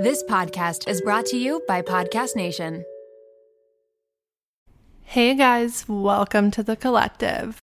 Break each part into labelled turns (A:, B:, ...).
A: This podcast is brought to you by Podcast Nation.
B: Hey guys, welcome to the collective.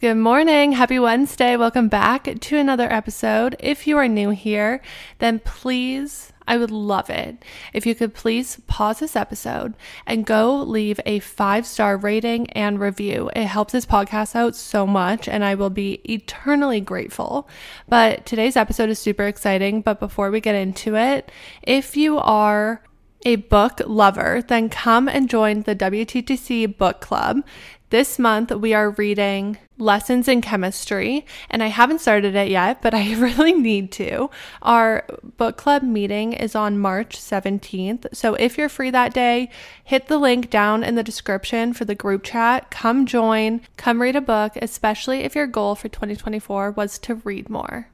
B: Good morning. Happy Wednesday. Welcome back to another episode. If you are new here, then please I would love it if you could please pause this episode and go leave a five star rating and review. It helps this podcast out so much, and I will be eternally grateful. But today's episode is super exciting. But before we get into it, if you are a book lover, then come and join the WTTC book club. This month, we are reading Lessons in Chemistry, and I haven't started it yet, but I really need to. Our book club meeting is on March 17th. So if you're free that day, hit the link down in the description for the group chat. Come join, come read a book, especially if your goal for 2024 was to read more.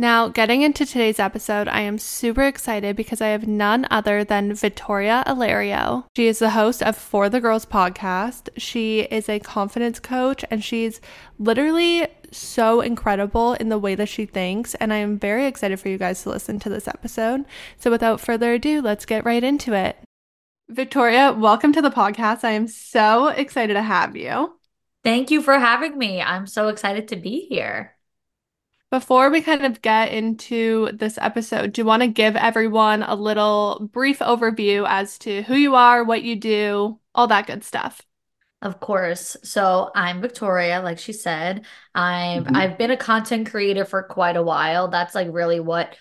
B: Now, getting into today's episode, I am super excited because I have none other than Victoria Alario. She is the host of For the Girls podcast. She is a confidence coach and she's literally so incredible in the way that she thinks. And I am very excited for you guys to listen to this episode. So, without further ado, let's get right into it. Victoria, welcome to the podcast. I am so excited to have you.
C: Thank you for having me. I'm so excited to be here.
B: Before we kind of get into this episode, do you want to give everyone a little brief overview as to who you are, what you do, all that good stuff?
C: Of course. So I'm Victoria, like she said. I'm mm-hmm. I've been a content creator for quite a while. That's like really what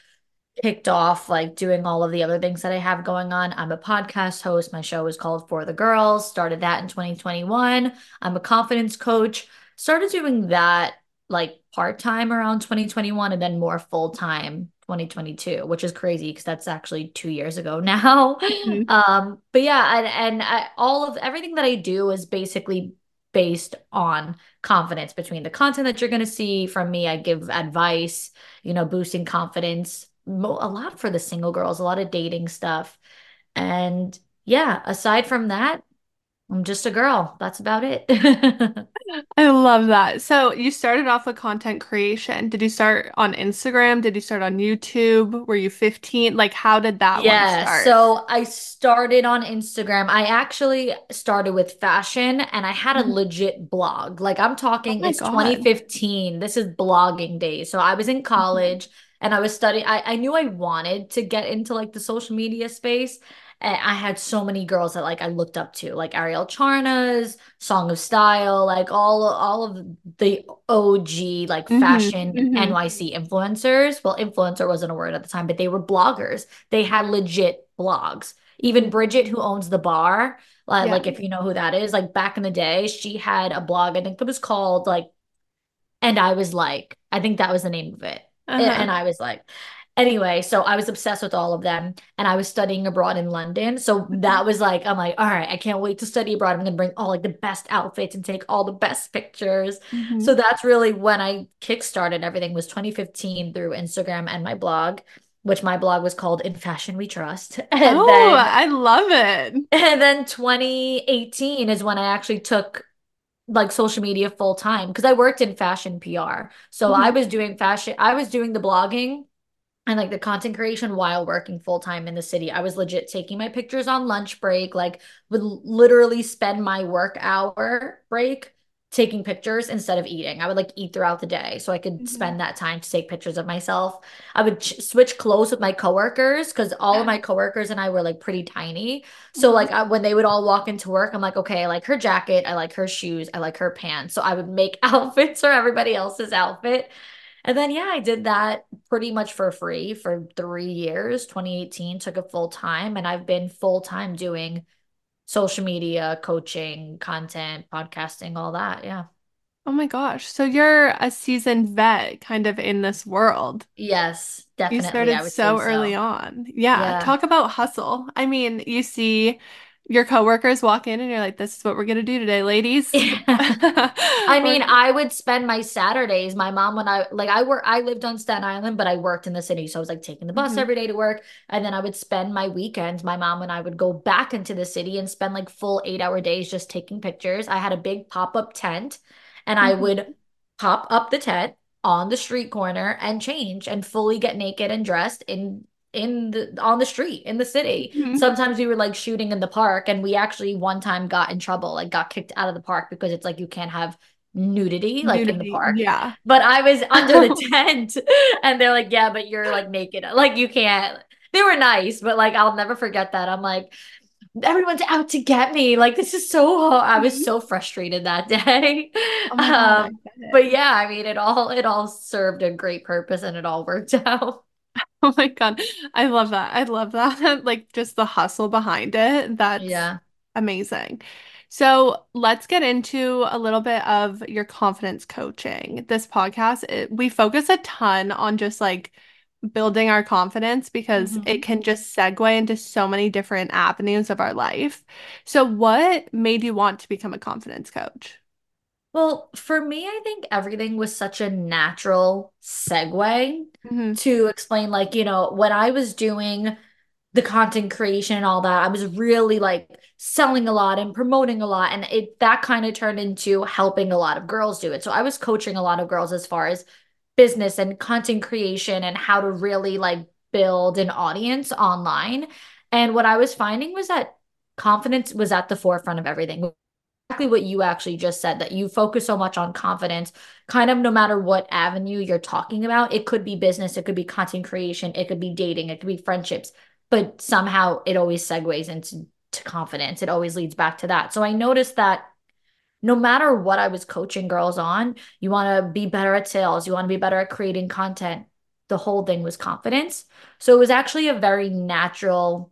C: kicked off like doing all of the other things that I have going on. I'm a podcast host. My show is called For the Girls. Started that in 2021. I'm a confidence coach. Started doing that like part time around 2021 and then more full time 2022, which is crazy because that's actually two years ago now. Mm-hmm. Um, but yeah, and, and I, all of everything that I do is basically based on confidence between the content that you're going to see from me. I give advice, you know, boosting confidence, a lot for the single girls, a lot of dating stuff. And yeah, aside from that, I'm just a girl. That's about it.
B: I love that. So you started off with content creation. Did you start on Instagram? Did you start on YouTube? Were you 15? Like how did that
C: yeah, So I started on Instagram. I actually started with fashion and I had a mm-hmm. legit blog. Like I'm talking oh it's God. 2015. This is blogging days. So I was in mm-hmm. college mm-hmm. and I was studying I, I knew I wanted to get into like the social media space I had so many girls that like I looked up to, like Ariel Charnas, Song of Style, like all all of the OG like mm-hmm, fashion mm-hmm. NYC influencers. Well, influencer wasn't a word at the time, but they were bloggers. They had legit blogs. Even Bridget, who owns the bar, like, yeah. like if you know who that is, like back in the day, she had a blog. I think it was called like, and I was like, I think that was the name of it. Uh-huh. And I was like, Anyway, so I was obsessed with all of them and I was studying abroad in London. So that was like, I'm like, all right, I can't wait to study abroad. I'm going to bring all like the best outfits and take all the best pictures. Mm-hmm. So that's really when I kickstarted everything was 2015 through Instagram and my blog which my blog was called In Fashion We Trust.
B: And oh, then, I love it.
C: And then 2018 is when I actually took like social media full time because I worked in fashion PR. So mm-hmm. I was doing fashion, I was doing the blogging and like the content creation while working full time in the city. I was legit taking my pictures on lunch break, like would literally spend my work hour break taking pictures instead of eating. I would like eat throughout the day so I could mm-hmm. spend that time to take pictures of myself. I would ch- switch clothes with my coworkers cuz all yeah. of my coworkers and I were like pretty tiny. So mm-hmm. like I, when they would all walk into work, I'm like, "Okay, I like her jacket, I like her shoes, I like her pants." So I would make outfits for everybody else's outfit and then, yeah, I did that pretty much for free for three years. 2018 took a full time, and I've been full time doing social media, coaching, content, podcasting, all that. Yeah.
B: Oh my gosh. So you're a seasoned vet kind of in this world.
C: Yes, definitely.
B: You started so early so. on. Yeah. yeah. Talk about hustle. I mean, you see your coworkers walk in and you're like, this is what we're gonna do today, ladies. Yeah.
C: I mean, I would spend my Saturdays. My mom, when I like, I work, I lived on Staten Island, but I worked in the city, so I was like taking the bus mm-hmm. every day to work, and then I would spend my weekends. My mom and I would go back into the city and spend like full eight hour days just taking pictures. I had a big pop up tent, and mm-hmm. I would pop up the tent on the street corner and change and fully get naked and dressed in in the on the street in the city. Mm-hmm. Sometimes we were like shooting in the park and we actually one time got in trouble, like got kicked out of the park because it's like you can't have nudity like nudity, in the park.
B: Yeah.
C: But I was under the tent and they're like, "Yeah, but you're like naked. Like you can't." They were nice, but like I'll never forget that. I'm like everyone's out to get me. Like this is so I was mm-hmm. so frustrated that day. Oh God, um, but yeah, I mean it all it all served a great purpose and it all worked out.
B: Oh my God. I love that. I love that. like just the hustle behind it. That's yeah. amazing. So let's get into a little bit of your confidence coaching. This podcast, it, we focus a ton on just like building our confidence because mm-hmm. it can just segue into so many different avenues of our life. So, what made you want to become a confidence coach?
C: Well, for me, I think everything was such a natural segue mm-hmm. to explain, like, you know, when I was doing the content creation and all that, I was really like selling a lot and promoting a lot. And it that kind of turned into helping a lot of girls do it. So I was coaching a lot of girls as far as business and content creation and how to really like build an audience online. And what I was finding was that confidence was at the forefront of everything. Exactly what you actually just said that you focus so much on confidence, kind of no matter what avenue you're talking about. It could be business, it could be content creation, it could be dating, it could be friendships, but somehow it always segues into to confidence. It always leads back to that. So I noticed that no matter what I was coaching girls on, you want to be better at sales, you want to be better at creating content. The whole thing was confidence. So it was actually a very natural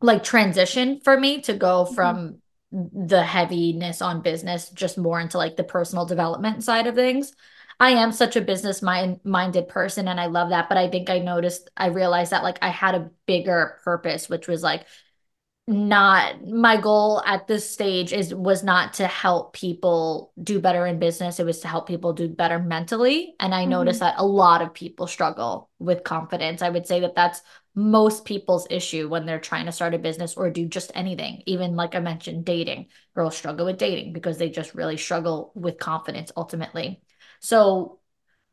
C: like transition for me to go mm-hmm. from the heaviness on business just more into like the personal development side of things. I am such a business mind minded person and I love that, but I think I noticed I realized that like I had a bigger purpose which was like not my goal at this stage is was not to help people do better in business. It was to help people do better mentally. And i mm-hmm. noticed that a lot of people struggle with confidence. I would say that that's most people's issue when they're trying to start a business or do just anything. Even like i mentioned dating. Girls struggle with dating because they just really struggle with confidence ultimately. So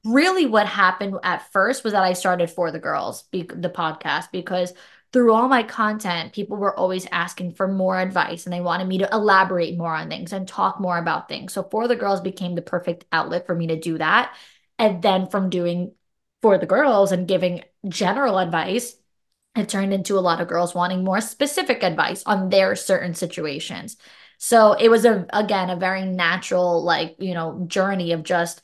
C: really what happened at first was that i started for the girls the podcast because through all my content, people were always asking for more advice and they wanted me to elaborate more on things and talk more about things. So, For the Girls became the perfect outlet for me to do that. And then from doing For the Girls and giving general advice, it turned into a lot of girls wanting more specific advice on their certain situations. So it was a again a very natural like, you know, journey of just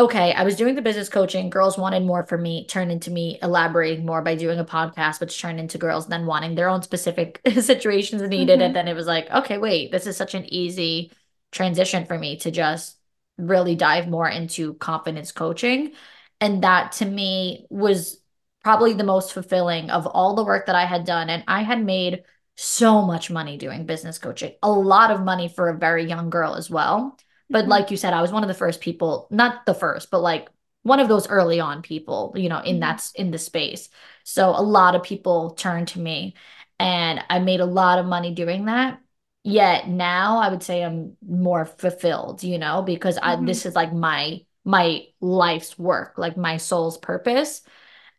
C: okay, I was doing the business coaching. Girls wanted more from me, turned into me elaborating more by doing a podcast, which turned into girls then wanting their own specific situations needed. Mm-hmm. And then it was like, okay, wait, this is such an easy transition for me to just really dive more into confidence coaching. And that to me was probably the most fulfilling of all the work that I had done. And I had made so much money doing business coaching, a lot of money for a very young girl as well. But mm-hmm. like you said, I was one of the first people, not the first, but like one of those early on people, you know, in mm-hmm. that's in the space. So a lot of people turned to me and I made a lot of money doing that. Yet now I would say I'm more fulfilled, you know, because I mm-hmm. this is like my my life's work, like my soul's purpose.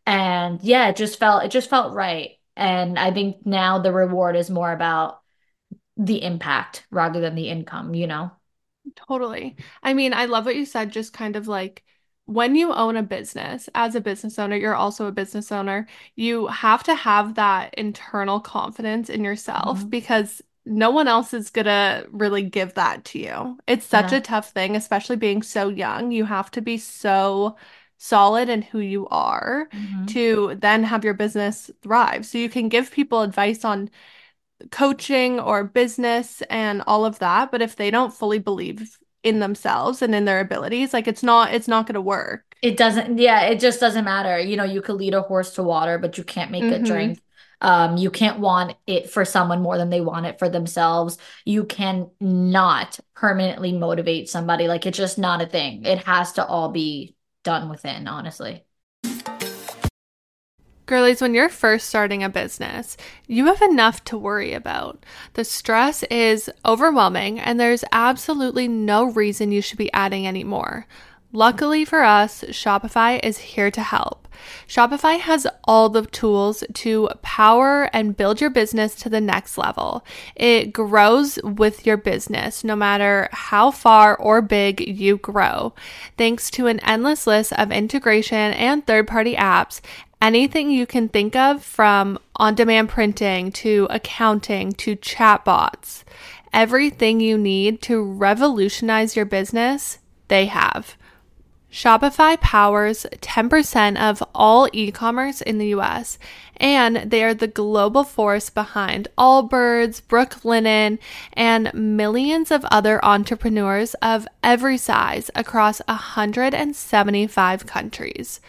C: And yeah, it just felt it just felt right. And I think now the reward is more about the impact rather than the income, you know?
B: Totally. I mean, I love what you said, just kind of like when you own a business, as a business owner, you're also a business owner, you have to have that internal confidence in yourself mm-hmm. because no one else is gonna really give that to you. It's such yeah. a tough thing, especially being so young. You have to be so solid in who you are mm-hmm. to then have your business thrive. So you can give people advice on coaching or business and all of that but if they don't fully believe in themselves and in their abilities like it's not it's not going to work
C: it doesn't yeah it just doesn't matter you know you could lead a horse to water but you can't make mm-hmm. it drink um, you can't want it for someone more than they want it for themselves. You can not permanently motivate somebody. Like it's just not a thing. It has to all be done within, honestly.
B: Girlies, when you're first starting a business, you have enough to worry about. The stress is overwhelming, and there's absolutely no reason you should be adding any more. Luckily for us, Shopify is here to help. Shopify has all the tools to power and build your business to the next level. It grows with your business, no matter how far or big you grow. Thanks to an endless list of integration and third party apps, anything you can think of from on demand printing to accounting to chatbots, everything you need to revolutionize your business, they have. Shopify powers 10% of all e commerce in the US, and they are the global force behind Allbirds, Brooklinen, and millions of other entrepreneurs of every size across 175 countries.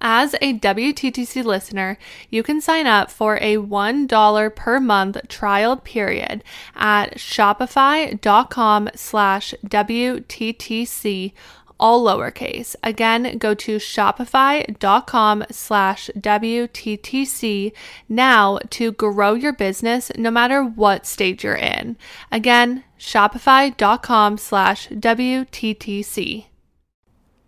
B: As a WTTC listener, you can sign up for a $1 per month trial period at shopify.com slash WTTC all lowercase. Again, go to shopify.com slash WTTC now to grow your business no matter what stage you're in. Again, shopify.com slash WTTC.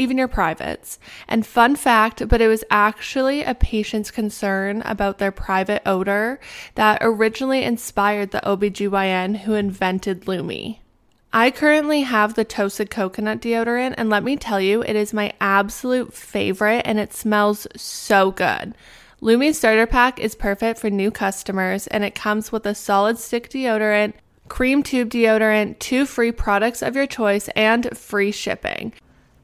B: even your privates. And fun fact, but it was actually a patient's concern about their private odor that originally inspired the OBGYN who invented Lume. I currently have the toasted coconut deodorant, and let me tell you, it is my absolute favorite and it smells so good. Lume Starter Pack is perfect for new customers, and it comes with a solid stick deodorant, cream tube deodorant, two free products of your choice, and free shipping.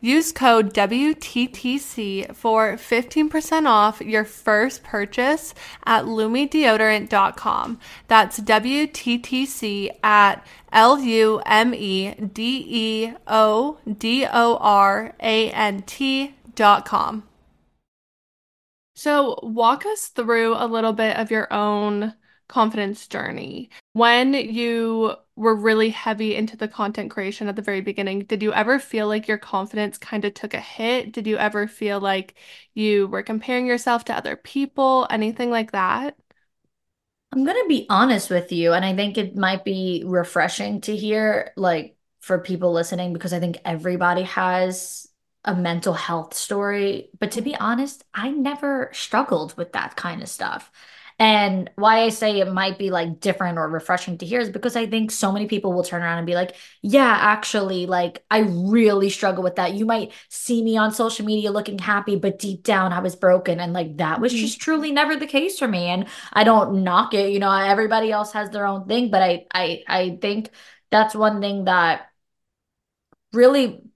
B: Use code WTTC for 15% off your first purchase at lumedeodorant.com. That's WTTC at L U M E D E O D O R A N T dot com. So, walk us through a little bit of your own confidence journey. When you were really heavy into the content creation at the very beginning, did you ever feel like your confidence kind of took a hit? Did you ever feel like you were comparing yourself to other people? Anything like that?
C: I'm going to be honest with you, and I think it might be refreshing to hear, like, for people listening, because I think everybody has a mental health story. But to be honest, I never struggled with that kind of stuff. And why I say it might be like different or refreshing to hear is because I think so many people will turn around and be like, yeah, actually, like I really struggle with that. You might see me on social media looking happy, but deep down I was broken. And like that was mm-hmm. just truly never the case for me. And I don't knock it, you know, everybody else has their own thing, but I I I think that's one thing that really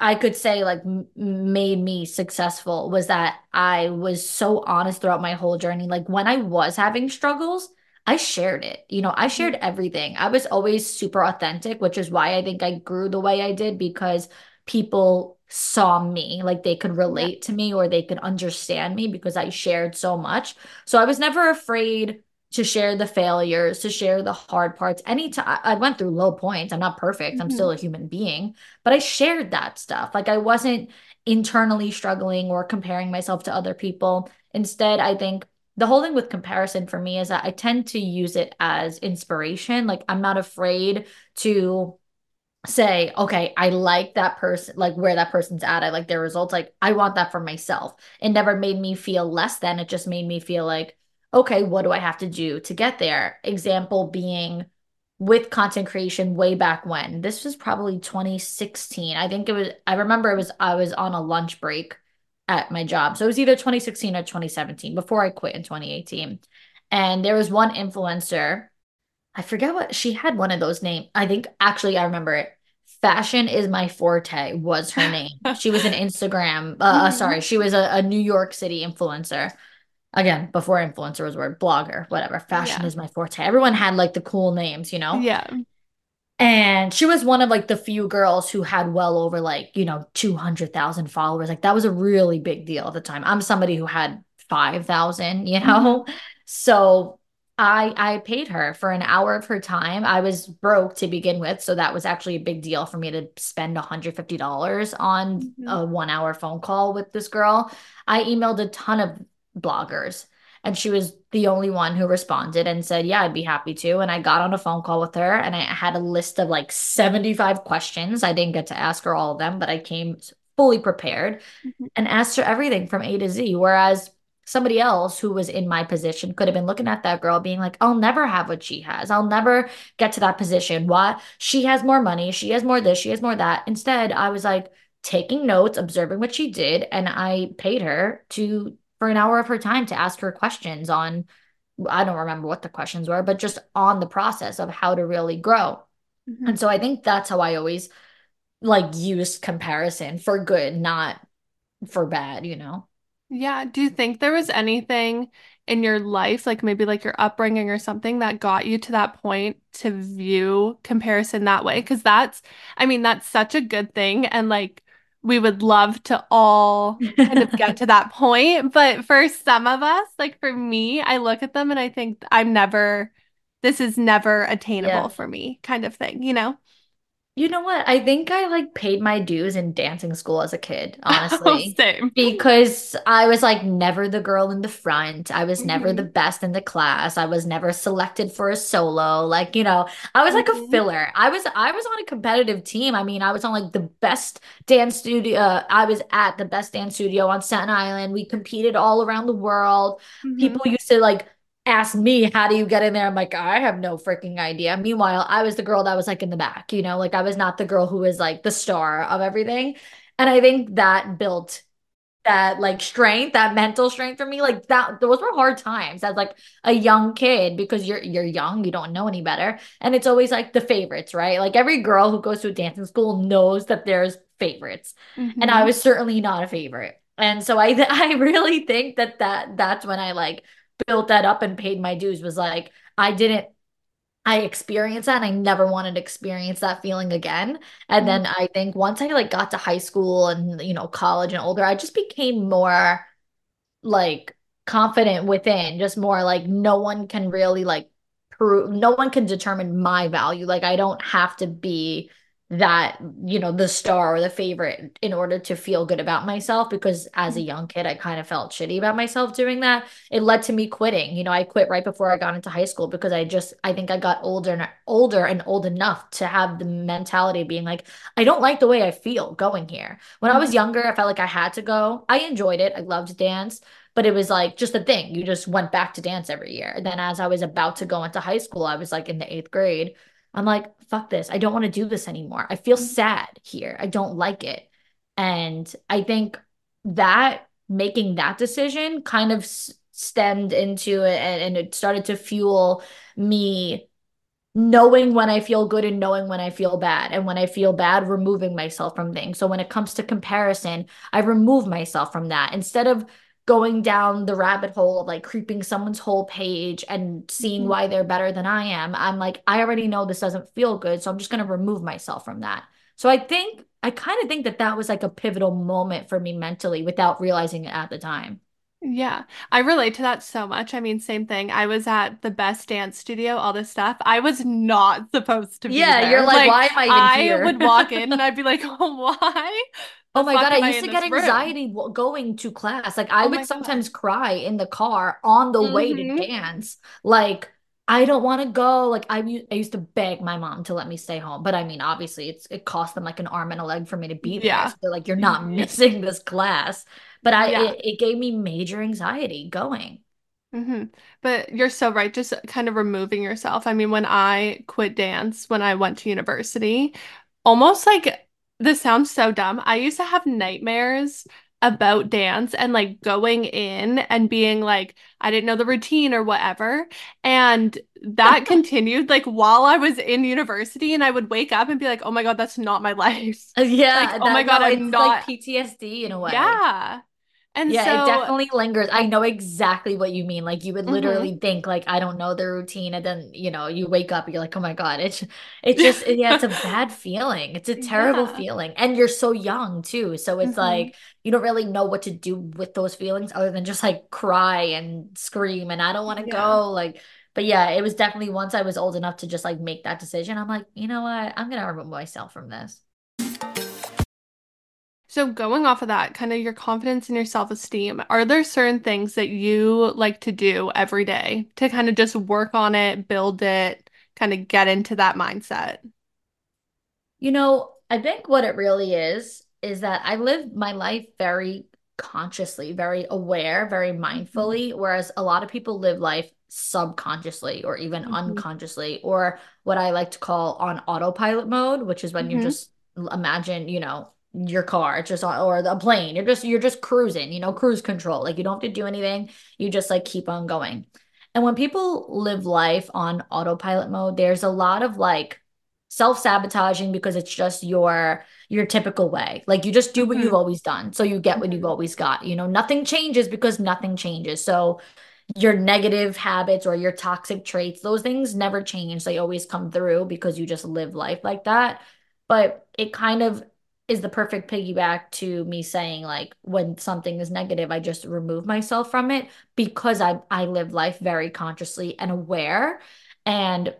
C: I could say like made me successful was that I was so honest throughout my whole journey. Like when I was having struggles, I shared it. You know, I shared mm-hmm. everything. I was always super authentic, which is why I think I grew the way I did because people saw me, like they could relate yeah. to me or they could understand me because I shared so much. So I was never afraid to share the failures, to share the hard parts. Anytime I went through low points, I'm not perfect. Mm-hmm. I'm still a human being, but I shared that stuff. Like I wasn't internally struggling or comparing myself to other people. Instead, I think the whole thing with comparison for me is that I tend to use it as inspiration. Like I'm not afraid to say, okay, I like that person, like where that person's at. I like their results. Like I want that for myself. It never made me feel less than. It just made me feel like, okay, what do I have to do to get there? Example being with content creation way back when. This was probably 2016. I think it was I remember it was I was on a lunch break at my job. So it was either 2016 or 2017 before I quit in 2018. And there was one influencer, I forget what she had one of those names. I think actually I remember it. Fashion is my forte was her name. She was an Instagram, uh, mm-hmm. sorry, she was a, a, New York City influencer. Again, before influencer was word, blogger, whatever. Fashion yeah. is my forte. Everyone had like the cool names, you know?
B: Yeah.
C: And she was one of like the few girls who had well over like, you know, 200,000 followers. Like that was a really big deal at the time. I'm somebody who had 5,000, you know? Mm-hmm. So I I paid her for an hour of her time. I was broke to begin with, so that was actually a big deal for me to spend $150 on mm-hmm. a 1-hour phone call with this girl. I emailed a ton of bloggers and she was the only one who responded and said, "Yeah, I'd be happy to." And I got on a phone call with her and I had a list of like 75 questions. I didn't get to ask her all of them, but I came fully prepared mm-hmm. and asked her everything from A to Z whereas somebody else who was in my position could have been looking at that girl being like, I'll never have what she has. I'll never get to that position. Why? She has more money. She has more this. She has more that. Instead, I was like taking notes, observing what she did, and I paid her to for an hour of her time to ask her questions on I don't remember what the questions were, but just on the process of how to really grow. Mm-hmm. And so I think that's how I always like use comparison for good, not for bad, you know?
B: Yeah. Do you think there was anything in your life, like maybe like your upbringing or something that got you to that point to view comparison that way? Because that's, I mean, that's such a good thing. And like, we would love to all kind of get to that point. But for some of us, like for me, I look at them and I think I'm never, this is never attainable yeah. for me, kind of thing, you know?
C: You know what? I think I like paid my dues in dancing school as a kid, honestly.
B: Oh, same.
C: Because I was like never the girl in the front. I was mm-hmm. never the best in the class. I was never selected for a solo. Like, you know, I was like mm-hmm. a filler. I was I was on a competitive team. I mean, I was on like the best dance studio. Uh, I was at the best dance studio on Staten Island. We competed all around the world. Mm-hmm. People used to like asked me, how do you get in there? I'm like, I have no freaking idea. Meanwhile, I was the girl that was like in the back, you know, like I was not the girl who was like the star of everything. And I think that built that like strength, that mental strength for me. Like that, those were hard times as like a young kid because you're you're young, you don't know any better. And it's always like the favorites, right? Like every girl who goes to a dancing school knows that there's favorites. Mm-hmm. And I was certainly not a favorite. And so I I really think that that that's when I like built that up and paid my dues was like I didn't I experienced that and I never wanted to experience that feeling again. And mm-hmm. then I think once I like got to high school and you know college and older, I just became more like confident within, just more like no one can really like prove no one can determine my value. Like I don't have to be that you know the star or the favorite in order to feel good about myself because as a mm-hmm. young kid I kind of felt shitty about myself doing that. It led to me quitting. You know I quit right before I got into high school because I just I think I got older and older and old enough to have the mentality of being like I don't like the way I feel going here. When I was mm-hmm. younger I felt like I had to go. I enjoyed it. I loved dance but it was like just a thing. You just went back to dance every year. And then as I was about to go into high school I was like in the 8th grade I'm like, fuck this. I don't want to do this anymore. I feel mm-hmm. sad here. I don't like it. And I think that making that decision kind of stemmed into it and, and it started to fuel me knowing when I feel good and knowing when I feel bad. And when I feel bad, removing myself from things. So when it comes to comparison, I remove myself from that instead of going down the rabbit hole of like creeping someone's whole page and seeing mm-hmm. why they're better than I am. I'm like, I already know this doesn't feel good. So I'm just going to remove myself from that. So I think, I kind of think that that was like a pivotal moment for me mentally without realizing it at the time.
B: Yeah, I relate to that so much. I mean, same thing. I was at the best dance studio, all this stuff. I was not supposed to be
C: Yeah,
B: there.
C: you're like, like, why am I even
B: I
C: here?
B: would walk in and I'd be like, oh, why?
C: Oh my god, I used to get anxiety room? going to class. Like I oh would sometimes god. cry in the car on the mm-hmm. way to mm-hmm. dance. Like I don't want to go. Like I, I used to beg my mom to let me stay home, but I mean, obviously, it's it cost them like an arm and a leg for me to be there. Yeah. So like, you're not mm-hmm. missing this class. But I, yeah. it, it gave me major anxiety going.
B: Mm-hmm. But you're so right. Just kind of removing yourself. I mean, when I quit dance, when I went to university, almost like this sounds so dumb. I used to have nightmares about dance and like going in and being like, I didn't know the routine or whatever. And that continued like while I was in university and I would wake up and be like, oh my God, that's not my life.
C: Yeah.
B: Like, oh my God,
C: no,
B: I'm
C: it's
B: not.
C: like PTSD in a way.
B: Yeah. And
C: Yeah,
B: so,
C: it definitely lingers. I know exactly what you mean. Like you would
B: Mhm.
C: literally think like I don't know the routine and then, you know, you wake up you're like, "Oh my God." It's it's just yeah, it's a bad feeling. It's a terrible
B: Yeah.
C: feeling. And you're so young too. So it's
B: Mhm.
C: like you don't really know what to do with those feelings other than just like cry and scream and I don't want to
B: Yeah.
C: go like but yeah, it was definitely once I was old enough to just like make that decision. I'm like, "You know what? I'm going to remove myself from this."
B: So going off of that, kind of your confidence and your self-esteem, are there certain things that you like to do every day to kind of just work on it, build it, kind of get into that mindset?
C: You know, I think what it really is is that I live my life very consciously, very aware, very mindfully, whereas a lot of people live life subconsciously or even
B: Mhm.
C: unconsciously, or what I like to call on autopilot mode, which is when you
B: Mhm.
C: just imagine, you know, your car, it's just on, or the plane, you're just you're just cruising, you know, cruise control. Like you don't have to do anything, you just like keep on going. And when people live life on autopilot mode, there's a lot of like self-sabotaging because it's just your your typical way. Like you just do what you've
B: Mhm.
C: always done. So you get what you've
B: Mhm.
C: always got. You know, nothing changes because nothing changes. So your negative habits or your toxic traits, those things never change. They always come through because you just live life like that. But it kind of is the perfect piggyback to me saying like when something is negative, I just remove myself from it because I I live life very consciously and aware. And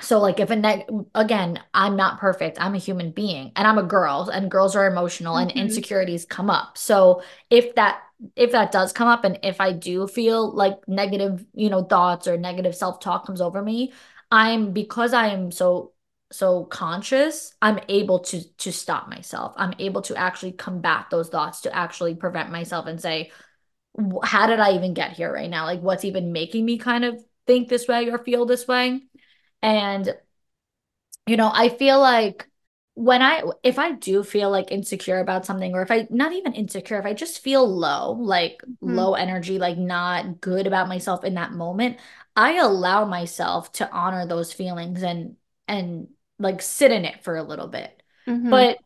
C: so like if a neg again, I'm not perfect. I'm a human being and I'm a girl and girls are emotional and
B: Mhm.
C: insecurities come up. So if that if that does come up and if I do feel like negative, you know, thoughts or negative self-talk comes over me, I'm because I am so so conscious, I'm able to to stop myself. I'm able to actually combat those thoughts to actually prevent myself and say, how did I even get here right now? Like what's even making me kind of think this way or feel this way? And you know, I feel like when I, if I do feel like insecure about something, or if I, not even insecure, if I just feel low, like
B: Mhm.
C: low energy, like not good about myself in that moment, I allow myself to honor those feelings and, and like sit in it for a little bit.
B: Mhm.
C: But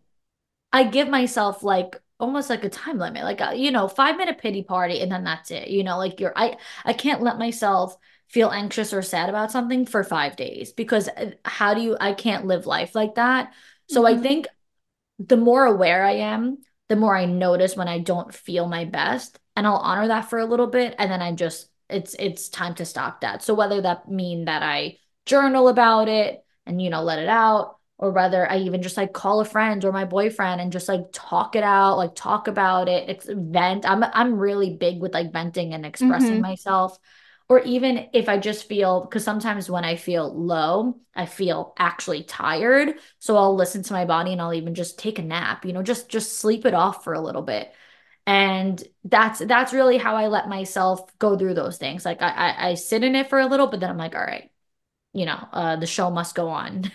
C: I give myself like almost like a time limit, like a, you know, five minute pity party, and then that's it. You know, like you're I I can't let myself feel anxious or sad about something for five days because uh, how do you I can't live life like that. So I
B: Mhm.
C: think the more aware I am, the more I notice when I don't feel my best, and I'll honor that for a little bit, and then I just it's it's time to stop that. So whether that mean that I journal about it and you know let it out, or whether I even just like call a friend or my boyfriend and just like talk it out, like talk about it, it's vent. I'm I'm really big with like venting and expressing
B: Mhm.
C: myself. Or even if I just feel, because sometimes when I feel low, I feel actually tired. So I'll listen to my body and I'll even just take a nap, you know, just just sleep it off for a little bit. And that's that's really how I let myself go through those things. Like I I, I sit in it for a little, but then I'm like, all right, you know, uh the show must go on.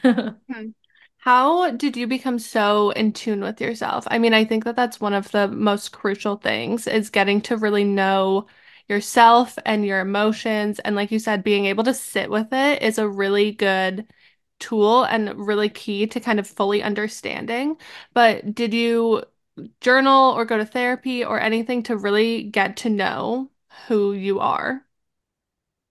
B: Mhm. How did you become so in tune with yourself? I mean, I think that that's one of the most crucial things is getting to really know yourself and your emotions. And like you said, being able to sit with it is a really good tool and really key to kind of fully understanding. But did you journal or go to therapy or anything to really get to know who you are?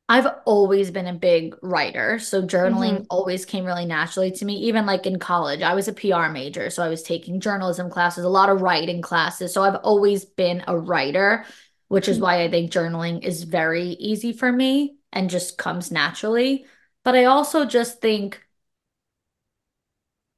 C: I've always been a big writer, so journaling mm-hmm. always came really naturally to me. Even like in college, I was a PR major, so I was taking journalism classes, a lot of writing classes. So I've always been a writer, which is mm-hmm. why I think journaling is very easy for me and just comes naturally. But I also just think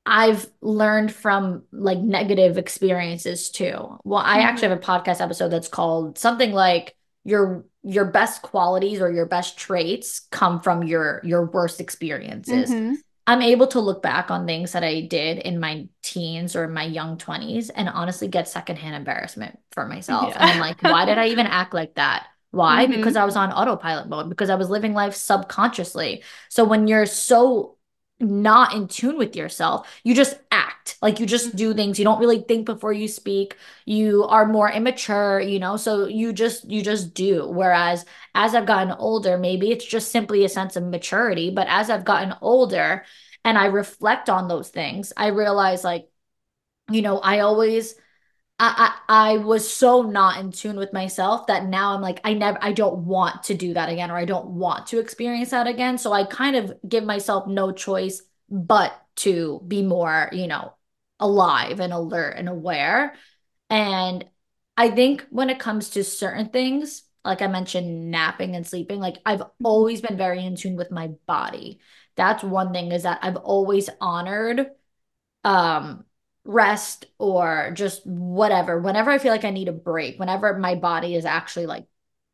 C: I've learned from like negative experiences too. Well, I actually mm-hmm. have a podcast episode that's called something like your your best qualities or your best traits come from your your worst experiences.
B: hmm
C: I'm able to look back on things that I did in my teens or my young 20s and honestly get secondhand embarrassment for myself. And I'm like, why did I even act like that? Why? Because
B: hmm
C: I was on autopilot mode, because I was living life subconsciously. So when you're so not in tune with yourself, you just act. Like you just do mm-hmm. things. You don't really think before you speak. You are more immature, you know, so you just you just do. Whereas as I've gotten older, maybe it's just simply a sense of maturity, but as I've gotten older and I reflect on those things, I realize like you know, I always I, I I was so not in tune with myself that now I'm like I never I don't want to do that again or I don't want to experience that again. So I kind of give myself no choice but to be more, you know, alive and alert and aware. And I think when it comes to certain things, like I mentioned, napping and sleeping, like I've mm-hmm. always been very in tune with my body. That's one thing is that I've always honored um rest or just whatever. Whenever I feel like I need a break, whenever my body is actually like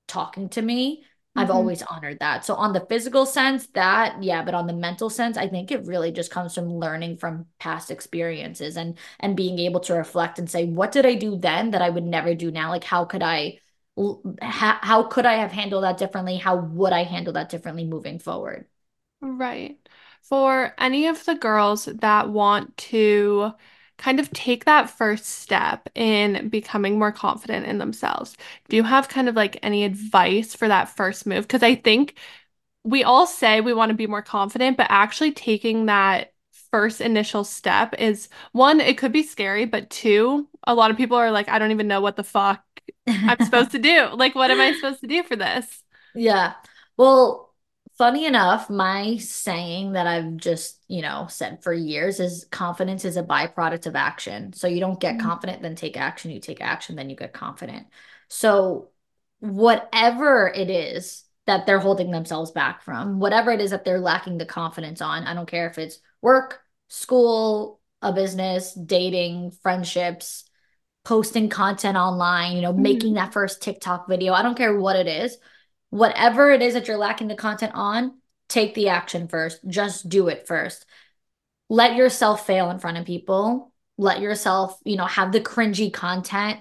C: talking to me, mm-hmm. I've always honored that. So on the physical sense, that yeah, but on the mental sense, I think it really just comes from learning from past experiences and and being able to reflect and say, what did I do then that I would never do now? Like how could I how, how could I have handled that differently? How would I handle that differently moving forward?
B: Right. For any of the girls that want to kind of take that first step in becoming more confident in themselves. Do you have kind of like any advice for that first move? Because I think we all say we want to be more confident, but actually taking that first initial step is one, it could be scary, but two, a lot of people are like, I don't even know what the fuck I'm supposed to do. Like, what am I supposed to do for this?
C: Yeah. Well, funny enough, my saying that I've just, you know, said for years is confidence is a byproduct of action. So you don't get mm-hmm. confident, then take action. You take action, then you get confident. So whatever it is that they're holding themselves back from, whatever it is that they're lacking the confidence on, I don't care if it's work, school, a business, dating, friendships, posting content online, you know, mm-hmm. making that first TikTok video. I don't care what it is whatever it is that you're lacking the content on, take the action first. Just do it first. Let yourself fail in front of people. Let yourself, you know, have the cringy content.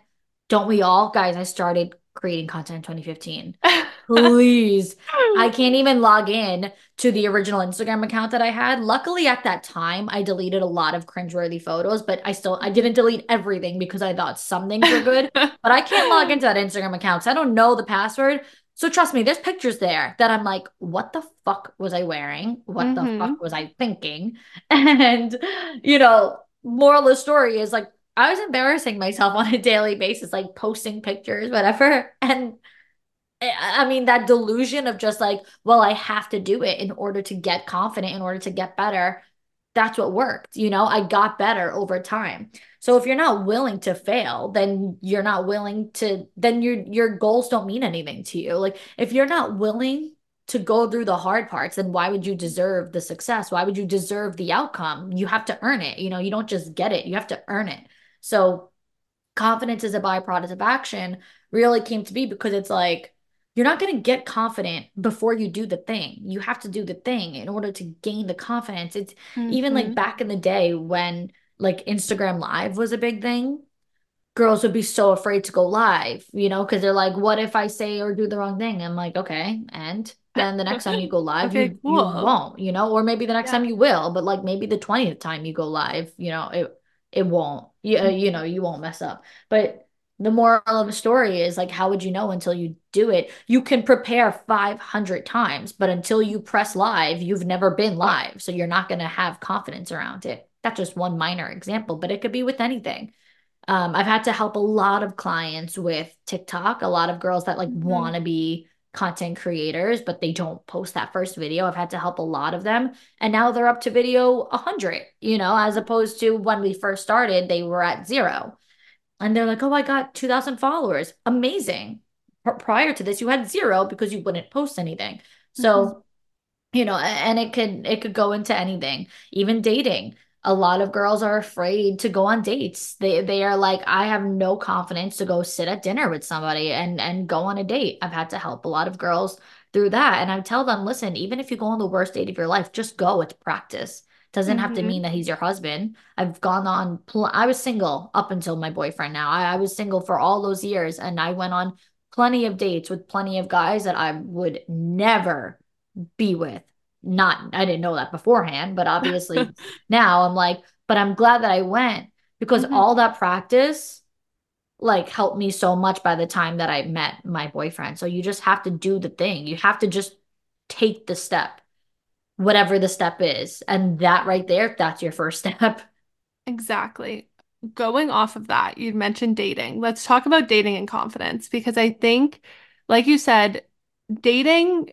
C: Don't we all? Guys, I started creating content in 2015. Please. I can't even log in to the original Instagram account that I had. Luckily at that time, I deleted a lot of cringeworthy photos, but I still I didn't delete everything because I thought some things were good. but I can't log into that Instagram account. So I don't know the password. So trust me, there's pictures there that I'm like, what the fuck was I wearing? What mm-hmm. the fuck was I thinking? And, you know, moral of the story is like, I was embarrassing myself on a daily basis, like posting pictures, whatever. And I mean, that delusion of just like, well, I have to do it in order to get confident, in order to get better. That's what worked. You know, I got better over time. So if you're not willing to fail, then you're not willing to then your your goals don't mean anything to you. Like if you're not willing to go through the hard parts, then why would you deserve the success? Why would you deserve the outcome? You have to earn it. You know, you don't just get it. You have to earn it. So confidence is a byproduct of action really came to be because it's like you're not going to get confident before you do the thing. You have to do the thing in order to gain the confidence. It's mm-hmm. even like mm-hmm. back in the day when like Instagram Live was a big thing, girls would be so afraid to go live, you know, because they're like, what if I say or do the wrong thing? I'm like, okay. And then the next time you go live, okay, you, cool. you won't, you know, or maybe the next yeah. time you will, but like maybe the 20th time you go live, you know, it, it won't, you, mm-hmm. you know, you won't mess up. But the moral of the story is like, how would you know until you do it? You can prepare 500 times, but until you press live, you've never been live. So you're not going to have confidence around it that's just one minor example, but it could be with anything. Um, I've had to help a lot of clients with TikTok, a lot of girls that like mm-hmm. want to be content creators, but they don't post that first video. I've had to help a lot of them. And now they're up to video 100, you know, as opposed to when we first started, they were at zero. And they're like, oh, I got 2,000 followers. Amazing. Prior to this, you had zero because you wouldn't post anything. So, mm-hmm. you know, and it could it could go into anything, even dating a lot of girls are afraid to go on dates. They they are like, I have no confidence to go sit at dinner with somebody and and go on a date. I've had to help a lot of girls through that. And I tell them, listen, even if you go on the worst date of your life, just go. It's practice. Doesn't mm-hmm. have to mm-hmm. mean that he's your husband. I've gone on, pl- I was single up until my boyfriend now. I, I was single for all those years and I went on plenty of dates with plenty of guys that I would never be with not I didn't know that beforehand, but obviously now I'm like, but I'm glad that I went because mm-hmm. all that practice like helped me so much by the time that I met my boyfriend. So you just have to do the thing. You have to just take the step, whatever the step is. And that right there, that's your first step.
B: Exactly. Going off of that, you mentioned dating. Let's talk about dating and confidence because I think, like you said, dating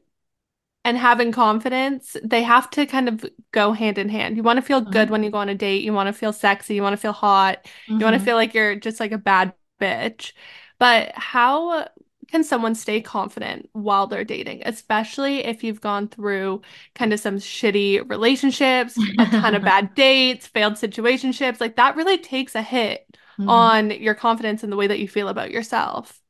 B: and having confidence, they have to kind of go hand in hand. You want to feel good mm-hmm. when you go on a date. You want to feel sexy. You want to feel hot. Mm-hmm. You want to feel like you're just like a bad bitch. But how can someone stay confident while they're dating, especially if you've gone through kind of some shitty relationships, a ton of bad dates, failed situationships? Like that really takes a hit mm-hmm. on your confidence and the way that you feel about yourself.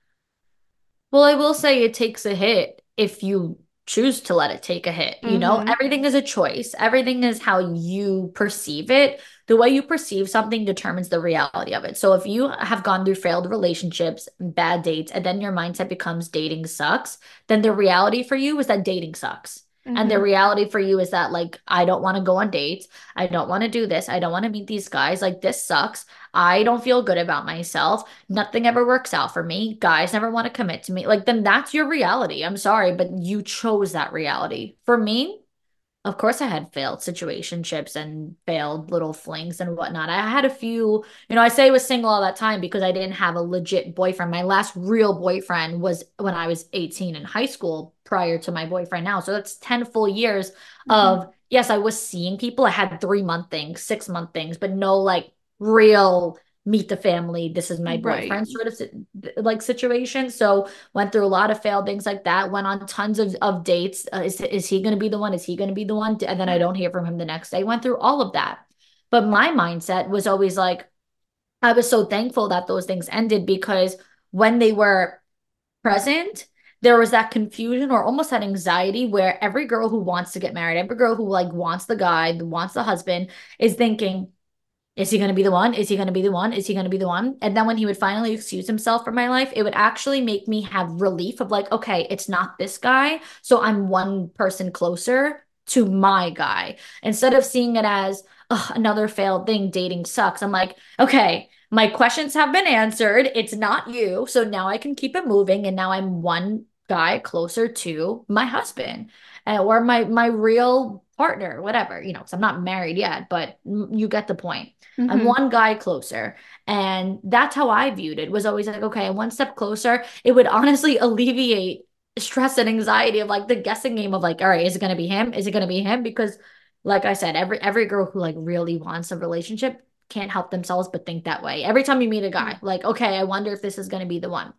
C: Well, I will say it takes a hit if you choose to let it take a hit. You mm-hmm. know, everything is a choice, everything is how you perceive it. The way you perceive something determines the reality of it. So if you have gone through failed relationships, bad dates, and then your mindset becomes dating sucks, then the reality for you is that dating sucks. Mm-hmm. And the mm-hmm. reality for you is that, like, I don't want to go on dates. I don't want to do this. I don't want to meet these guys. Like, this sucks. I don't feel good about myself. Nothing ever works out for me. Guys never want to commit to me. Like, then that's your reality. I'm sorry, but you chose that reality. For me, of course I had failed situationships and failed little flings and whatnot. I had a few, you know, I say I was single all that time because I didn't have a legit boyfriend. My last real boyfriend was when I was 18 in high school prior to my boyfriend now. So that's 10 full years mm-hmm. of, yes, I was seeing people. I had three month things, six month things, but no like real meet the family this is my boyfriend right. sort of like situation so went through a lot of failed things like that went on tons of, of dates uh, is, is he going to be the one is he going to be the one and then i don't hear from him the next day went through all of that but my mindset was always like i was so thankful that those things ended because when they were present there was that confusion or almost that anxiety where every girl who wants to get married every girl who like wants the guy wants the husband is thinking is he going to be the one? Is he going to be the one? Is he going to be the one? And then when he would finally excuse himself from my life, it would actually make me have relief of like, okay, it's not this guy. So I'm one person closer to my guy. Instead of seeing it as another failed thing, dating sucks. I'm like, okay, my questions have been answered. It's not you. So now I can keep it moving. And now I'm one guy closer to my husband uh, or my my real partner, whatever, you know, because I'm not married yet, but you get the point. Mm-hmm. I'm one guy closer. And that's how I viewed it was always like, okay, one step closer. It would honestly alleviate stress and anxiety of like the guessing game of like, all right, is it gonna be him? Is it gonna be him? Because like I said, every every girl who like really wants a relationship can't help themselves but think that way. Every time you meet a guy, mm-hmm. like, okay, I wonder if this is gonna be the one.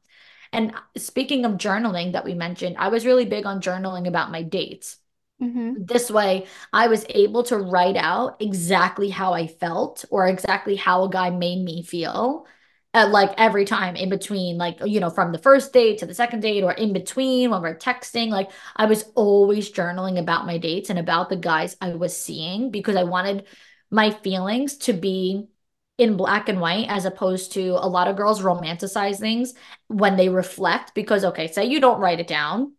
C: And speaking of journaling that we mentioned, I was really big on journaling about my dates. Mm-hmm. This way, I was able to write out exactly how I felt or exactly how a guy made me feel. At like every time in between, like, you know, from the first date to the second date or in between when we're texting, like, I was always journaling about my dates and about the guys I was seeing because I wanted my feelings to be in black and white as opposed to a lot of girls romanticize things when they reflect because okay say you don't write it down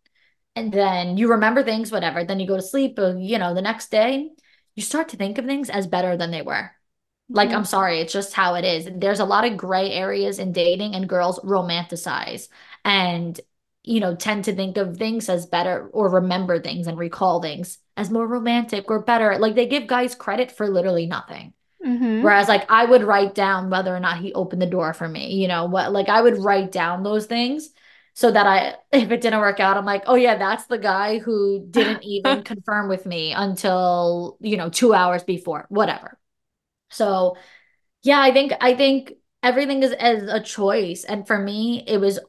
C: and then you remember things, whatever. Then you go to sleep, you know, the next day, you start to think of things as better than they were. Like, mm-hmm. I'm sorry, it's just how it is. There's a lot of gray areas in dating, and girls romanticize and, you know, tend to think of things as better or remember things and recall things as more romantic or better. Like, they give guys credit for literally nothing. Mm-hmm. Whereas, like, I would write down whether or not he opened the door for me, you know, what, like, I would write down those things so that I, if it didn't work out, I'm like, oh yeah, that's the guy who didn't even confirm with me until, you know, two hours before, whatever. So yeah, I think, I think everything is as a choice. And for me, it was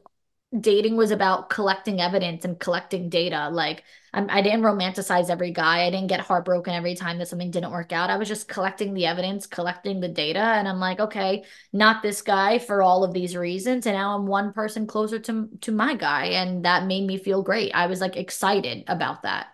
C: dating was about collecting evidence and collecting data. Like I'm, I didn't romanticize every guy. I didn't get heartbroken every time that something didn't work out. I was just collecting the evidence, collecting the data, and I'm like, okay, not this guy for all of these reasons, and now I'm one person closer to to my guy, and that made me feel great. I was like excited about that.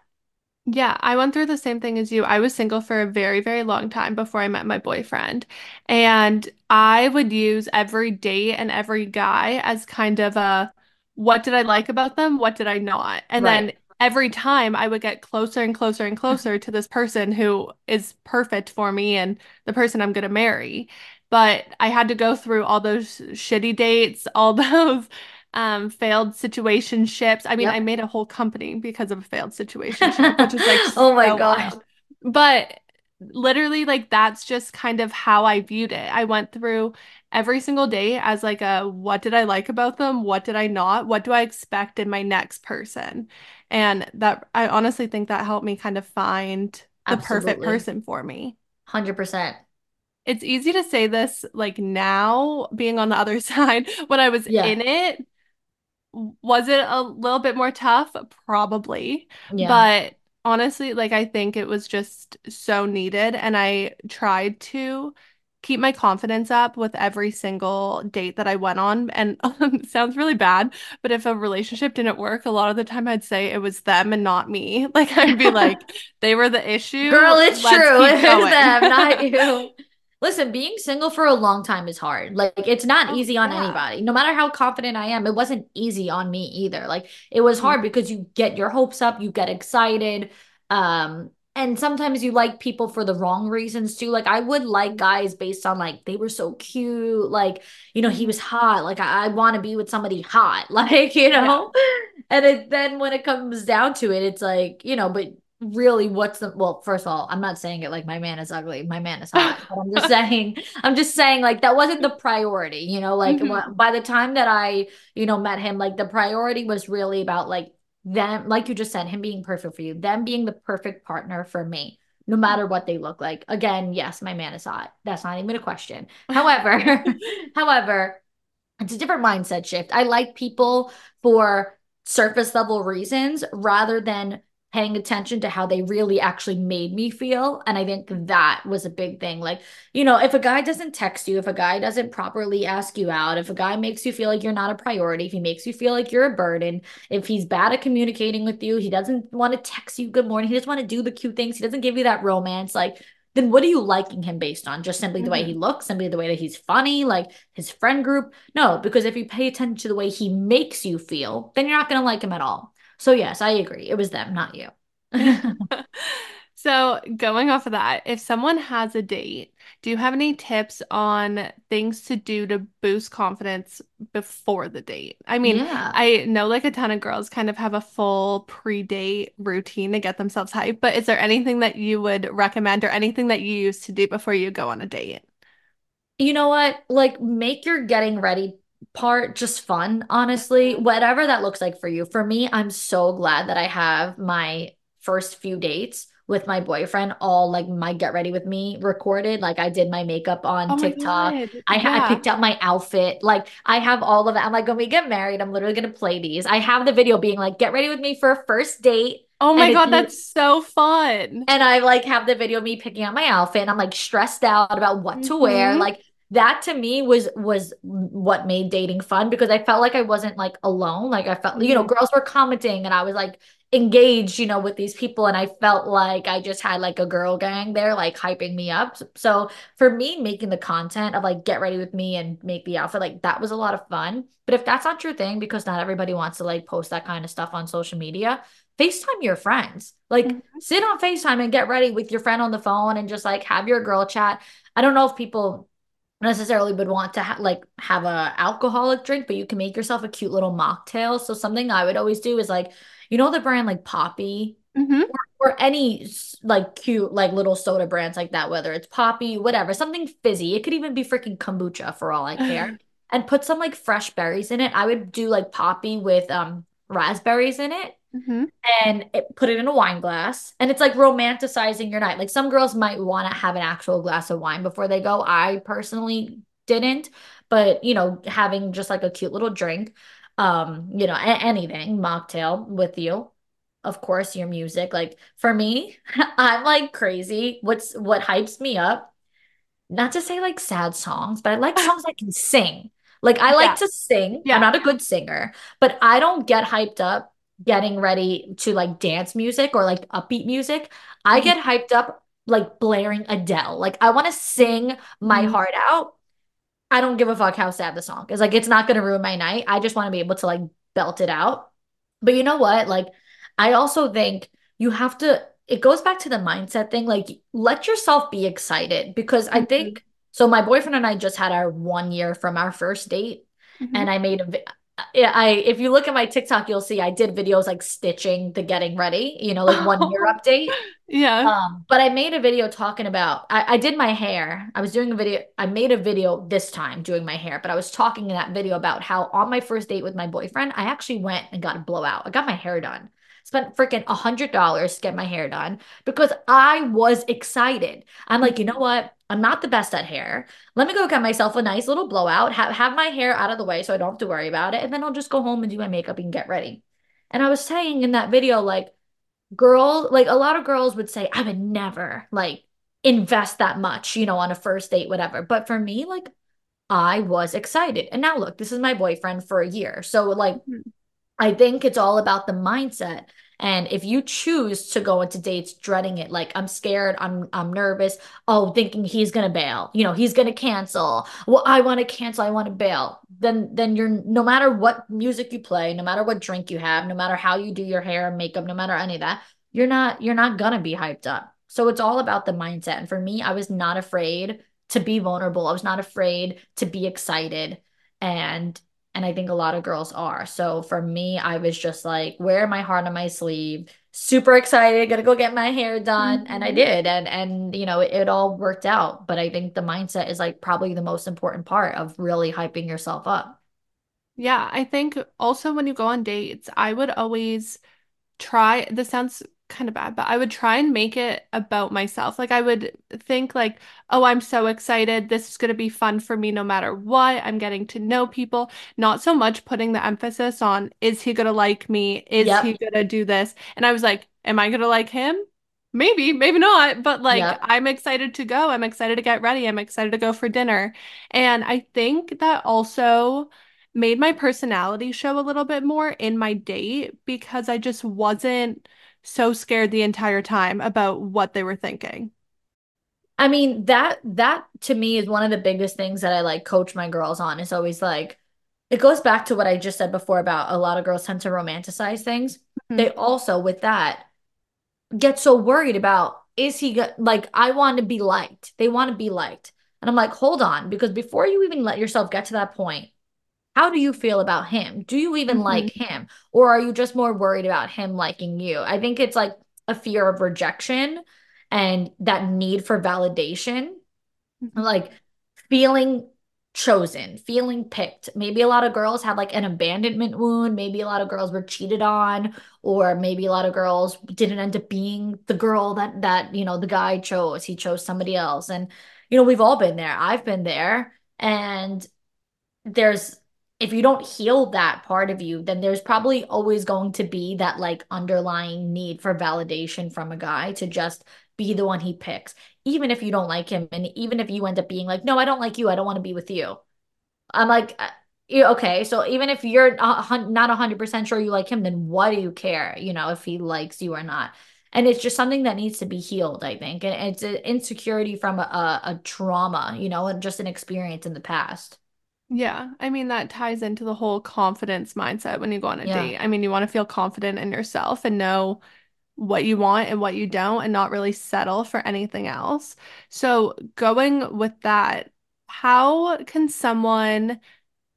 B: Yeah, I went through the same thing as you. I was single for a very, very long time before I met my boyfriend. And I would use every date and every guy as kind of a what did I like about them? What did I not? And right. then every time I would get closer and closer and closer to this person who is perfect for me and the person I'm going to marry. But I had to go through all those shitty dates, all those um, failed situationships. I mean, yep. I made a whole company because of a failed situation, which is like
C: oh my so god.
B: But literally, like that's just kind of how I viewed it. I went through every single day as like a what did I like about them? What did I not? What do I expect in my next person? And that I honestly think that helped me kind of find the Absolutely. perfect person for me.
C: 100%
B: it's easy to say this like now being on the other side when I was yeah. in it was it a little bit more tough? Probably. Yeah. But honestly, like I think it was just so needed. And I tried to keep my confidence up with every single date that I went on. And um, sounds really bad, but if a relationship didn't work, a lot of the time I'd say it was them and not me. Like I'd be like, they were the issue.
C: Girl, it's Let's true. It's them, not you. Listen, being single for a long time is hard. Like it's not oh, easy on yeah. anybody. No matter how confident I am, it wasn't easy on me either. Like it was mm-hmm. hard because you get your hopes up, you get excited. Um and sometimes you like people for the wrong reasons too. Like I would like guys based on like they were so cute, like you know he was hot. Like I, I want to be with somebody hot, like you know. Yeah. And it, then when it comes down to it, it's like you know, but really what's the well first of all i'm not saying it like my man is ugly. My man is hot. But i'm just saying i'm just saying like that wasn't the priority you know like mm-hmm. by the time that i you know met him like the priority was really about like them like you just said him being perfect for you them being the perfect partner for me no matter what they look like. Again yes my man is hot. That's not even a question. However however it's a different mindset shift. I like people for surface level reasons rather than paying attention to how they really actually made me feel. And I think that was a big thing. Like, you know, if a guy doesn't text you, if a guy doesn't properly ask you out, if a guy makes you feel like you're not a priority, if he makes you feel like you're a burden, if he's bad at communicating with you, he doesn't want to text you good morning, he doesn't want to do the cute things, he doesn't give you that romance, like, then what are you liking him based on? Just simply the mm-hmm. way he mm-hmm. looks, simply the way that he's funny, like his friend group? No, because if you pay attention to the way he makes you feel, then you're not going to like him at all. So yes, I agree. It was them, not you.
B: so, going off of that, if someone has a date, do you have any tips on things to do to boost confidence before the date? I mean, yeah. I know like a ton of girls kind of have a full pre-date routine to get themselves hyped, but is there anything that you would recommend or anything that you use to do before you go on a date?
C: You know what? Like make your getting ready part just fun, honestly, whatever that looks like for you. For me, I'm so glad that I have my first few dates with my boyfriend all like my get ready with me recorded like i did my makeup on oh tiktok I, yeah. I picked out my outfit like i have all of it i'm like when we get married i'm literally gonna play these i have the video being like get ready with me for a first date
B: Oh my god, that's so fun.
C: And I like have the video of me picking out my outfit and I'm like stressed out about what mm-hmm. to wear. Mm-hmm. Like that to me was was what made dating fun because I felt like I wasn't like alone. Like I felt, you know, mm-hmm. girls were commenting and I was like engaged, you know, with these people. And I felt like I just had like a girl gang there, like hyping me up. So for me, making the content of like get ready with me and make the outfit, like that was a lot of fun. But if that's not your thing, because not everybody wants to like post that kind of stuff on social media, FaceTime your friends. Like mm-hmm. sit on FaceTime and get ready with your friend on the phone and just like have your girl chat. I don't know if people necessarily would want to ha- like have a alcoholic drink, but you can make yourself a cute little mocktail. So something I would always do is like you know the brand like Poppi mm-hmm. or, or, any like cute like little soda brands like that, whether it's Poppi whatever, something fizzy. It could even be freaking kombucha for all I care. and put some like fresh berries in it. I would do like Poppi with um raspberries in it. Mm-hmm. And it, put it in a wine glass, and it's like romanticizing your night. Like some girls might want to have an actual glass of wine before they go. I personally didn't, but you know, having just like a cute little drink um, you know, a- anything, mocktail with you. Of course, your music. Like for me, I'm like crazy. What's what hypes me up? Not to say like sad songs, but I like songs I can sing. Like I like yeah. to sing. Yeah. I'm not a good singer, but I don't get hyped up getting ready to like dance music or like upbeat music. I mm-hmm. get hyped up like blaring Adele. Like I want to sing my mm-hmm. heart out I don't give a fuck how sad the song is. Like, it's not going to ruin my night. I just want to be able to like belt it out. But you know what? Like, I also think you have to, it goes back to the mindset thing. Like, let yourself be excited because I think, mm-hmm. so my boyfriend and I just had our one year from our first date. Mm-hmm. And I made a, I if you look at my TikTok, you'll see I did videos like stitching the getting ready, you know, like one year update.
B: Yeah.
C: Um, but I made a video talking about I, I did my hair. I was doing a video, I made a video this time doing my hair, but I was talking in that video about how on my first date with my boyfriend, I actually went and got a blowout. I got my hair done. Spent freaking a hundred dollars to get my hair done because I was excited. I'm like, you know what? I'm not the best at hair. Let me go get myself a nice little blowout, have, have my hair out of the way so I don't have to worry about it. And then I'll just go home and do my makeup and get ready. And I was saying in that video, like, girls, like a lot of girls would say, I would never like invest that much, you know, on a first date, whatever. But for me, like, I was excited. And now look, this is my boyfriend for a year. So, like, mm-hmm. I think it's all about the mindset and if you choose to go into dates dreading it, like I'm scared, I'm I'm nervous, oh, thinking he's gonna bail, you know, he's gonna cancel. Well, I want to cancel, I want to bail. Then then you're no matter what music you play, no matter what drink you have, no matter how you do your hair and makeup, no matter any of that, you're not you're not gonna be hyped up. So it's all about the mindset. And for me, I was not afraid to be vulnerable. I was not afraid to be excited. And and I think a lot of girls are. So for me, I was just like, wear my heart on my sleeve, super excited, gonna go get my hair done. Mm-hmm. And I mm-hmm. did. And and you know, it, it all worked out. But I think the mindset is like probably the most important part of really hyping yourself up.
B: Yeah, I think also when you go on dates, I would always try this sounds kind of bad, but I would try and make it about myself. Like I would think like, oh, I'm so excited. This is going to be fun for me no matter what. I'm getting to know people. Not so much putting the emphasis on is he going to like me? Is yep. he going to do this? And I was like, am I going to like him? Maybe, maybe not, but like yep. I'm excited to go. I'm excited to get ready. I'm excited to go for dinner. And I think that also made my personality show a little bit more in my date because I just wasn't so scared the entire time about what they were thinking.
C: I mean, that that to me is one of the biggest things that I like coach my girls on is always like it goes back to what I just said before about a lot of girls tend to romanticize things. Mm-hmm. They also with that get so worried about is he go- like I want to be liked. They want to be liked. And I'm like, "Hold on, because before you even let yourself get to that point, how do you feel about him? Do you even mm-hmm. like him? Or are you just more worried about him liking you? I think it's like a fear of rejection and that need for validation, mm-hmm. like feeling chosen, feeling picked. Maybe a lot of girls have like an abandonment wound. Maybe a lot of girls were cheated on, or maybe a lot of girls didn't end up being the girl that that you know the guy chose. He chose somebody else, and you know we've all been there. I've been there, and there's if you don't heal that part of you, then there's probably always going to be that like underlying need for validation from a guy to just be the one he picks, even if you don't like him. And even if you end up being like, no, I don't like you, I don't want to be with you. I'm like, uh, okay, so even if you're not 100% sure you like him, then why do you care, you know, if he likes you or not? And it's just something that needs to be healed, I think. And it's an insecurity from a, a, a trauma, you know, and just an experience in the past.
B: Yeah, I mean that ties into the whole confidence mindset when you go on a yeah. date. I mean, you want to feel confident in yourself and know what you want and what you don't and not really settle for anything else. So, going with that, how can someone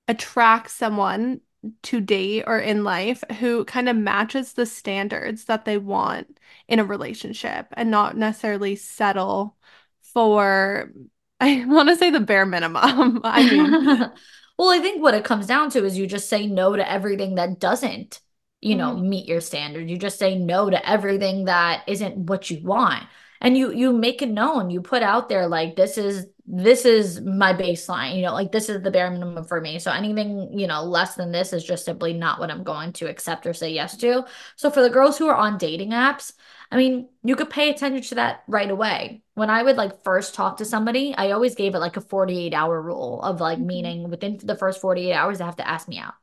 B: attract someone to date or in life who kind of matches the standards that they want in a relationship and not necessarily settle for I want to say the bare minimum. I mean,
C: well, I think what it comes down to is you just say no to everything that doesn't, you know, mm-hmm. meet your standard. You just say no to everything that isn't what you want. And you you make it known. You put out there like this is this is my baseline, you know, like this is the bare minimum for me. So anything, you know, less than this is just simply not what I'm going to accept or say yes to. So for the girls who are on dating apps, I mean, you could pay attention to that right away. When I would like first talk to somebody, I always gave it like a 48 hour rule of like mm-hmm. meaning within the first 48 hours, they have to ask me out.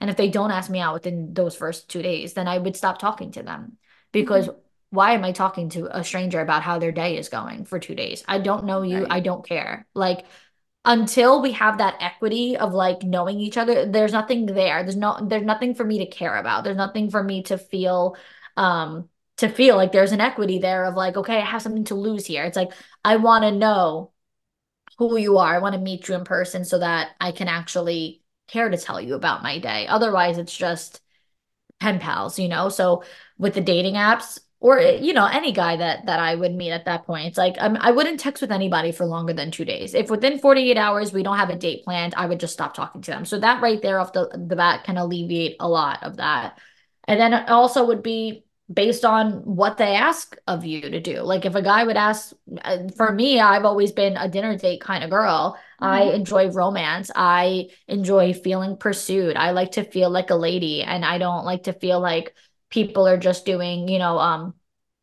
C: And if they don't ask me out within those first two days, then I would stop talking to them because mm-hmm. why am I talking to a stranger about how their day is going for two days? I don't know you. Right. I don't care. Like, until we have that equity of like knowing each other, there's nothing there. There's no there's nothing for me to care about. There's nothing for me to feel um to feel like there's an equity there of like, okay, I have something to lose here. It's like I want to know who you are. I want to meet you in person so that I can actually care to tell you about my day. Otherwise, it's just pen pals, you know? So with the dating apps, or you know any guy that that I would meet at that point. It's like I'm, I wouldn't text with anybody for longer than two days. If within 48 hours we don't have a date planned, I would just stop talking to them. So that right there off the the bat can alleviate a lot of that. And then also would be based on what they ask of you to do. Like if a guy would ask, uh, for me, I've always been a dinner date kind of girl. Mm-hmm. I enjoy romance. I enjoy feeling pursued. I like to feel like a lady, and I don't like to feel like people are just doing, you know, um,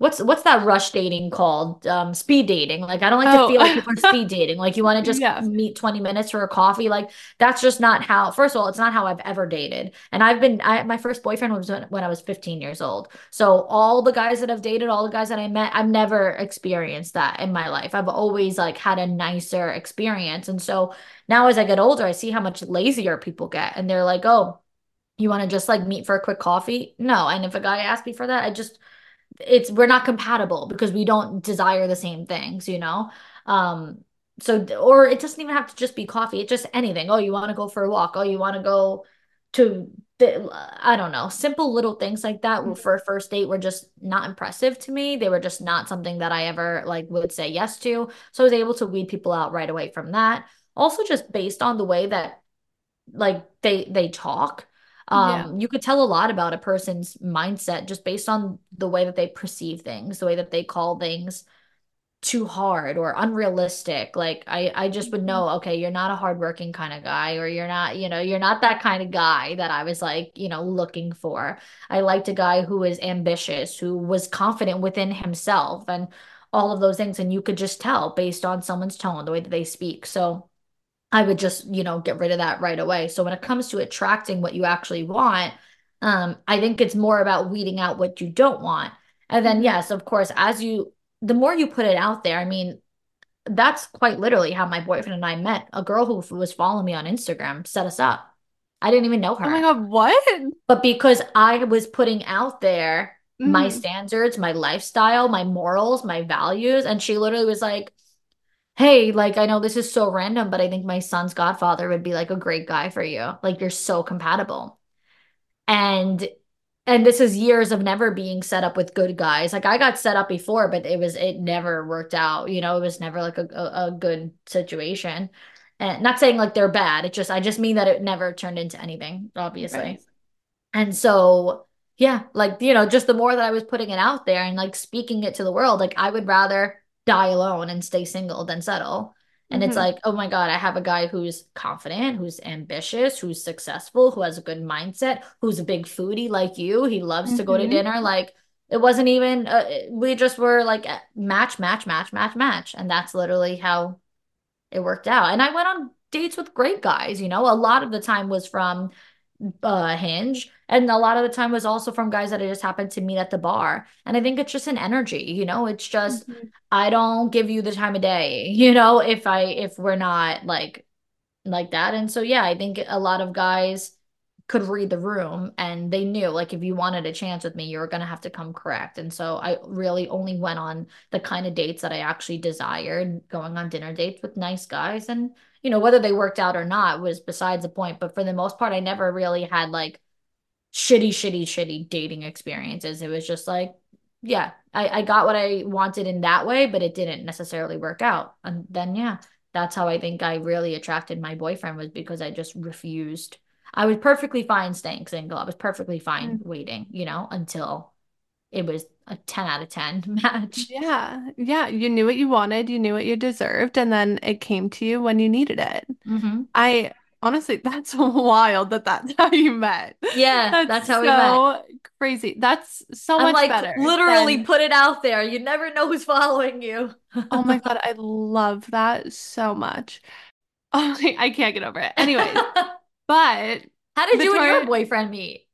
C: what's what's that rush dating called? Um, speed dating. Like I don't like oh. to feel like people are speed dating. Like you want to just yeah. meet 20 minutes for a coffee. Like that's just not how first of all, it's not how I've ever dated. And I've been I my first boyfriend was when, when I was 15 years old. So all the guys that I've dated, all the guys that I met, I've never experienced that in my life. I've always like had a nicer experience. And so now as I get older, I see how much lazier people get. And they're like, oh, you want to just like meet for a quick coffee? No. And if a guy asks me for that, I just it's we're not compatible because we don't desire the same things, you know? Um so or it doesn't even have to just be coffee, it's just anything. Oh, you want to go for a walk. Oh, you want to go to the, I don't know, simple little things like that mm-hmm. for a first date were just not impressive to me. They were just not something that I ever like would say yes to. So I was able to weed people out right away from that. Also just based on the way that like they they talk um, yeah. you could tell a lot about a person's mindset just based on the way that they perceive things, the way that they call things too hard or unrealistic. Like I, I just would know, mm-hmm. okay, you're not a hardworking kind of guy, or you're not, you know, you're not that kind of guy that I was like, you know, looking for. I liked a guy who was ambitious, who was confident within himself and all of those things. And you could just tell based on someone's tone, the way that they speak. So I would just, you know, get rid of that right away. So when it comes to attracting what you actually want, um, I think it's more about weeding out what you don't want. And then, mm-hmm. yes, of course, as you, the more you put it out there, I mean, that's quite literally how my boyfriend and I met. A girl who was following me on Instagram set us up. I didn't even know her.
B: Oh my God, what?
C: But because I was putting out there mm. my standards, my lifestyle, my morals, my values, and she literally was like, hey, like I know this is so random, but I think my son's godfather would be like a great guy for you. Like you're so compatible. And and this is years of never being set up with good guys. Like I got set up before, but it was it never worked out. You know, it was never like a, a, a good situation. And not saying like they're bad. It just I just mean that it never turned into anything, obviously. Right. And so yeah, like you know, just the more that I was putting it out there and like speaking it to the world, like I would rather die alone and stay single than settle. And mm-hmm. it's like, oh my God, I have a guy who's confident, who's ambitious, who's successful, who has a good mindset, who's a big foodie like you. He loves mm-hmm. to go to mm-hmm. dinner. Like it wasn't even, uh, we just were like match, match, match, match, match. And that's literally how it worked out. And I went on dates with great guys, you know, a lot of the time was from uh, Hinge. And a lot of the time was also from guys that I just happened to meet at the bar. And I think it's just an energy, you know, it's just, mm-hmm. I don't give you the time of day, you know, if I, if we're not like, like that. And so, yeah, I think a lot of guys could read the room and they knew like if you wanted a chance with me you were going to have to come correct and so i really only went on the kind of dates that i actually desired going on dinner dates with nice guys and you know, whether they worked out or not was besides the point. But for the most part, I never really had like shitty, shitty, shitty dating experiences. It was just like, yeah, I, I got what I wanted in that way, but it didn't necessarily work out. And then, yeah, that's how I think I really attracted my boyfriend was because I just refused. I was perfectly fine staying single. I was perfectly fine mm-hmm. waiting, you know, until it was a 10 out of 10 match.
B: Yeah. Yeah. You knew what you wanted, you knew what you deserved, and then it came to you when you needed it. Mm-hmm. I honestly, that's wild that that's how you met.
C: Yeah. That's, that's how so we met.
B: Crazy. That's so I'm much like, better.
C: Literally than... put it out there. You never know who's following you.
B: oh my God. I love that so much. Oh, I can't get over it. Anyways, but
C: how did you and your boyfriend meet?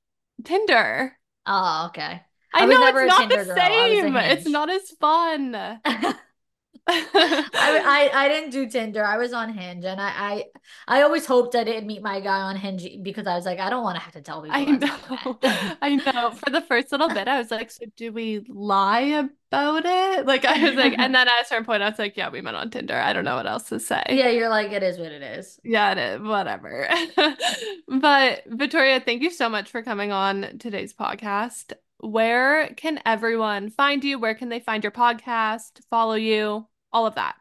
B: Tinder.
C: Oh, okay.
B: I, I know it's not the same. It's not as fun.
C: I, I, I didn't do Tinder. I was on Hinge, and I I, I always hoped I didn't meet my guy on Hinge because I was like, I don't want to have to tell people.
B: I know. I know. For the first little bit, I was like, so do we lie about it? Like I was like, and then at a certain point, I was like, yeah, we met on Tinder. I don't know what else to say.
C: Yeah, you're like, it is what it is.
B: Yeah, it is. Whatever. but Victoria, thank you so much for coming on today's podcast. Where can everyone find you? Where can they find your podcast, follow you, all of that?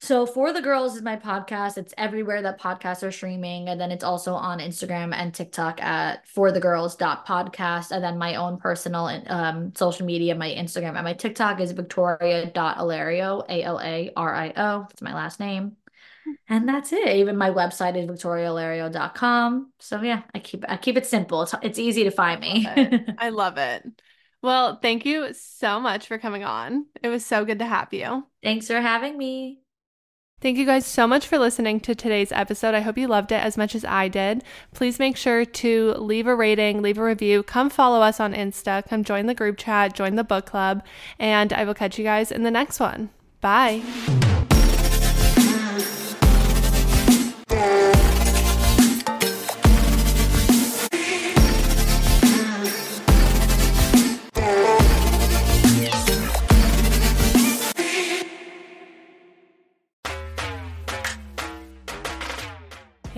C: So for the girls is my podcast. It's everywhere that podcasts are streaming. And then it's also on Instagram and TikTok at for the girls podcast. And then my own personal um, social media, my Instagram and my TikTok is Victoria.alario, A-L-A-R-I-O. That's my last name. And that's it. Even my website is victorialario.com. So yeah, I keep I keep it simple. It's it's easy to find me.
B: I love it. Well, thank you so much for coming on. It was so good to have you.
C: Thanks for having me.
B: Thank you guys so much for listening to today's episode. I hope you loved it as much as I did. Please make sure to leave a rating, leave a review, come follow us on Insta, come join the group chat, join the book club, and I will catch you guys in the next one. Bye.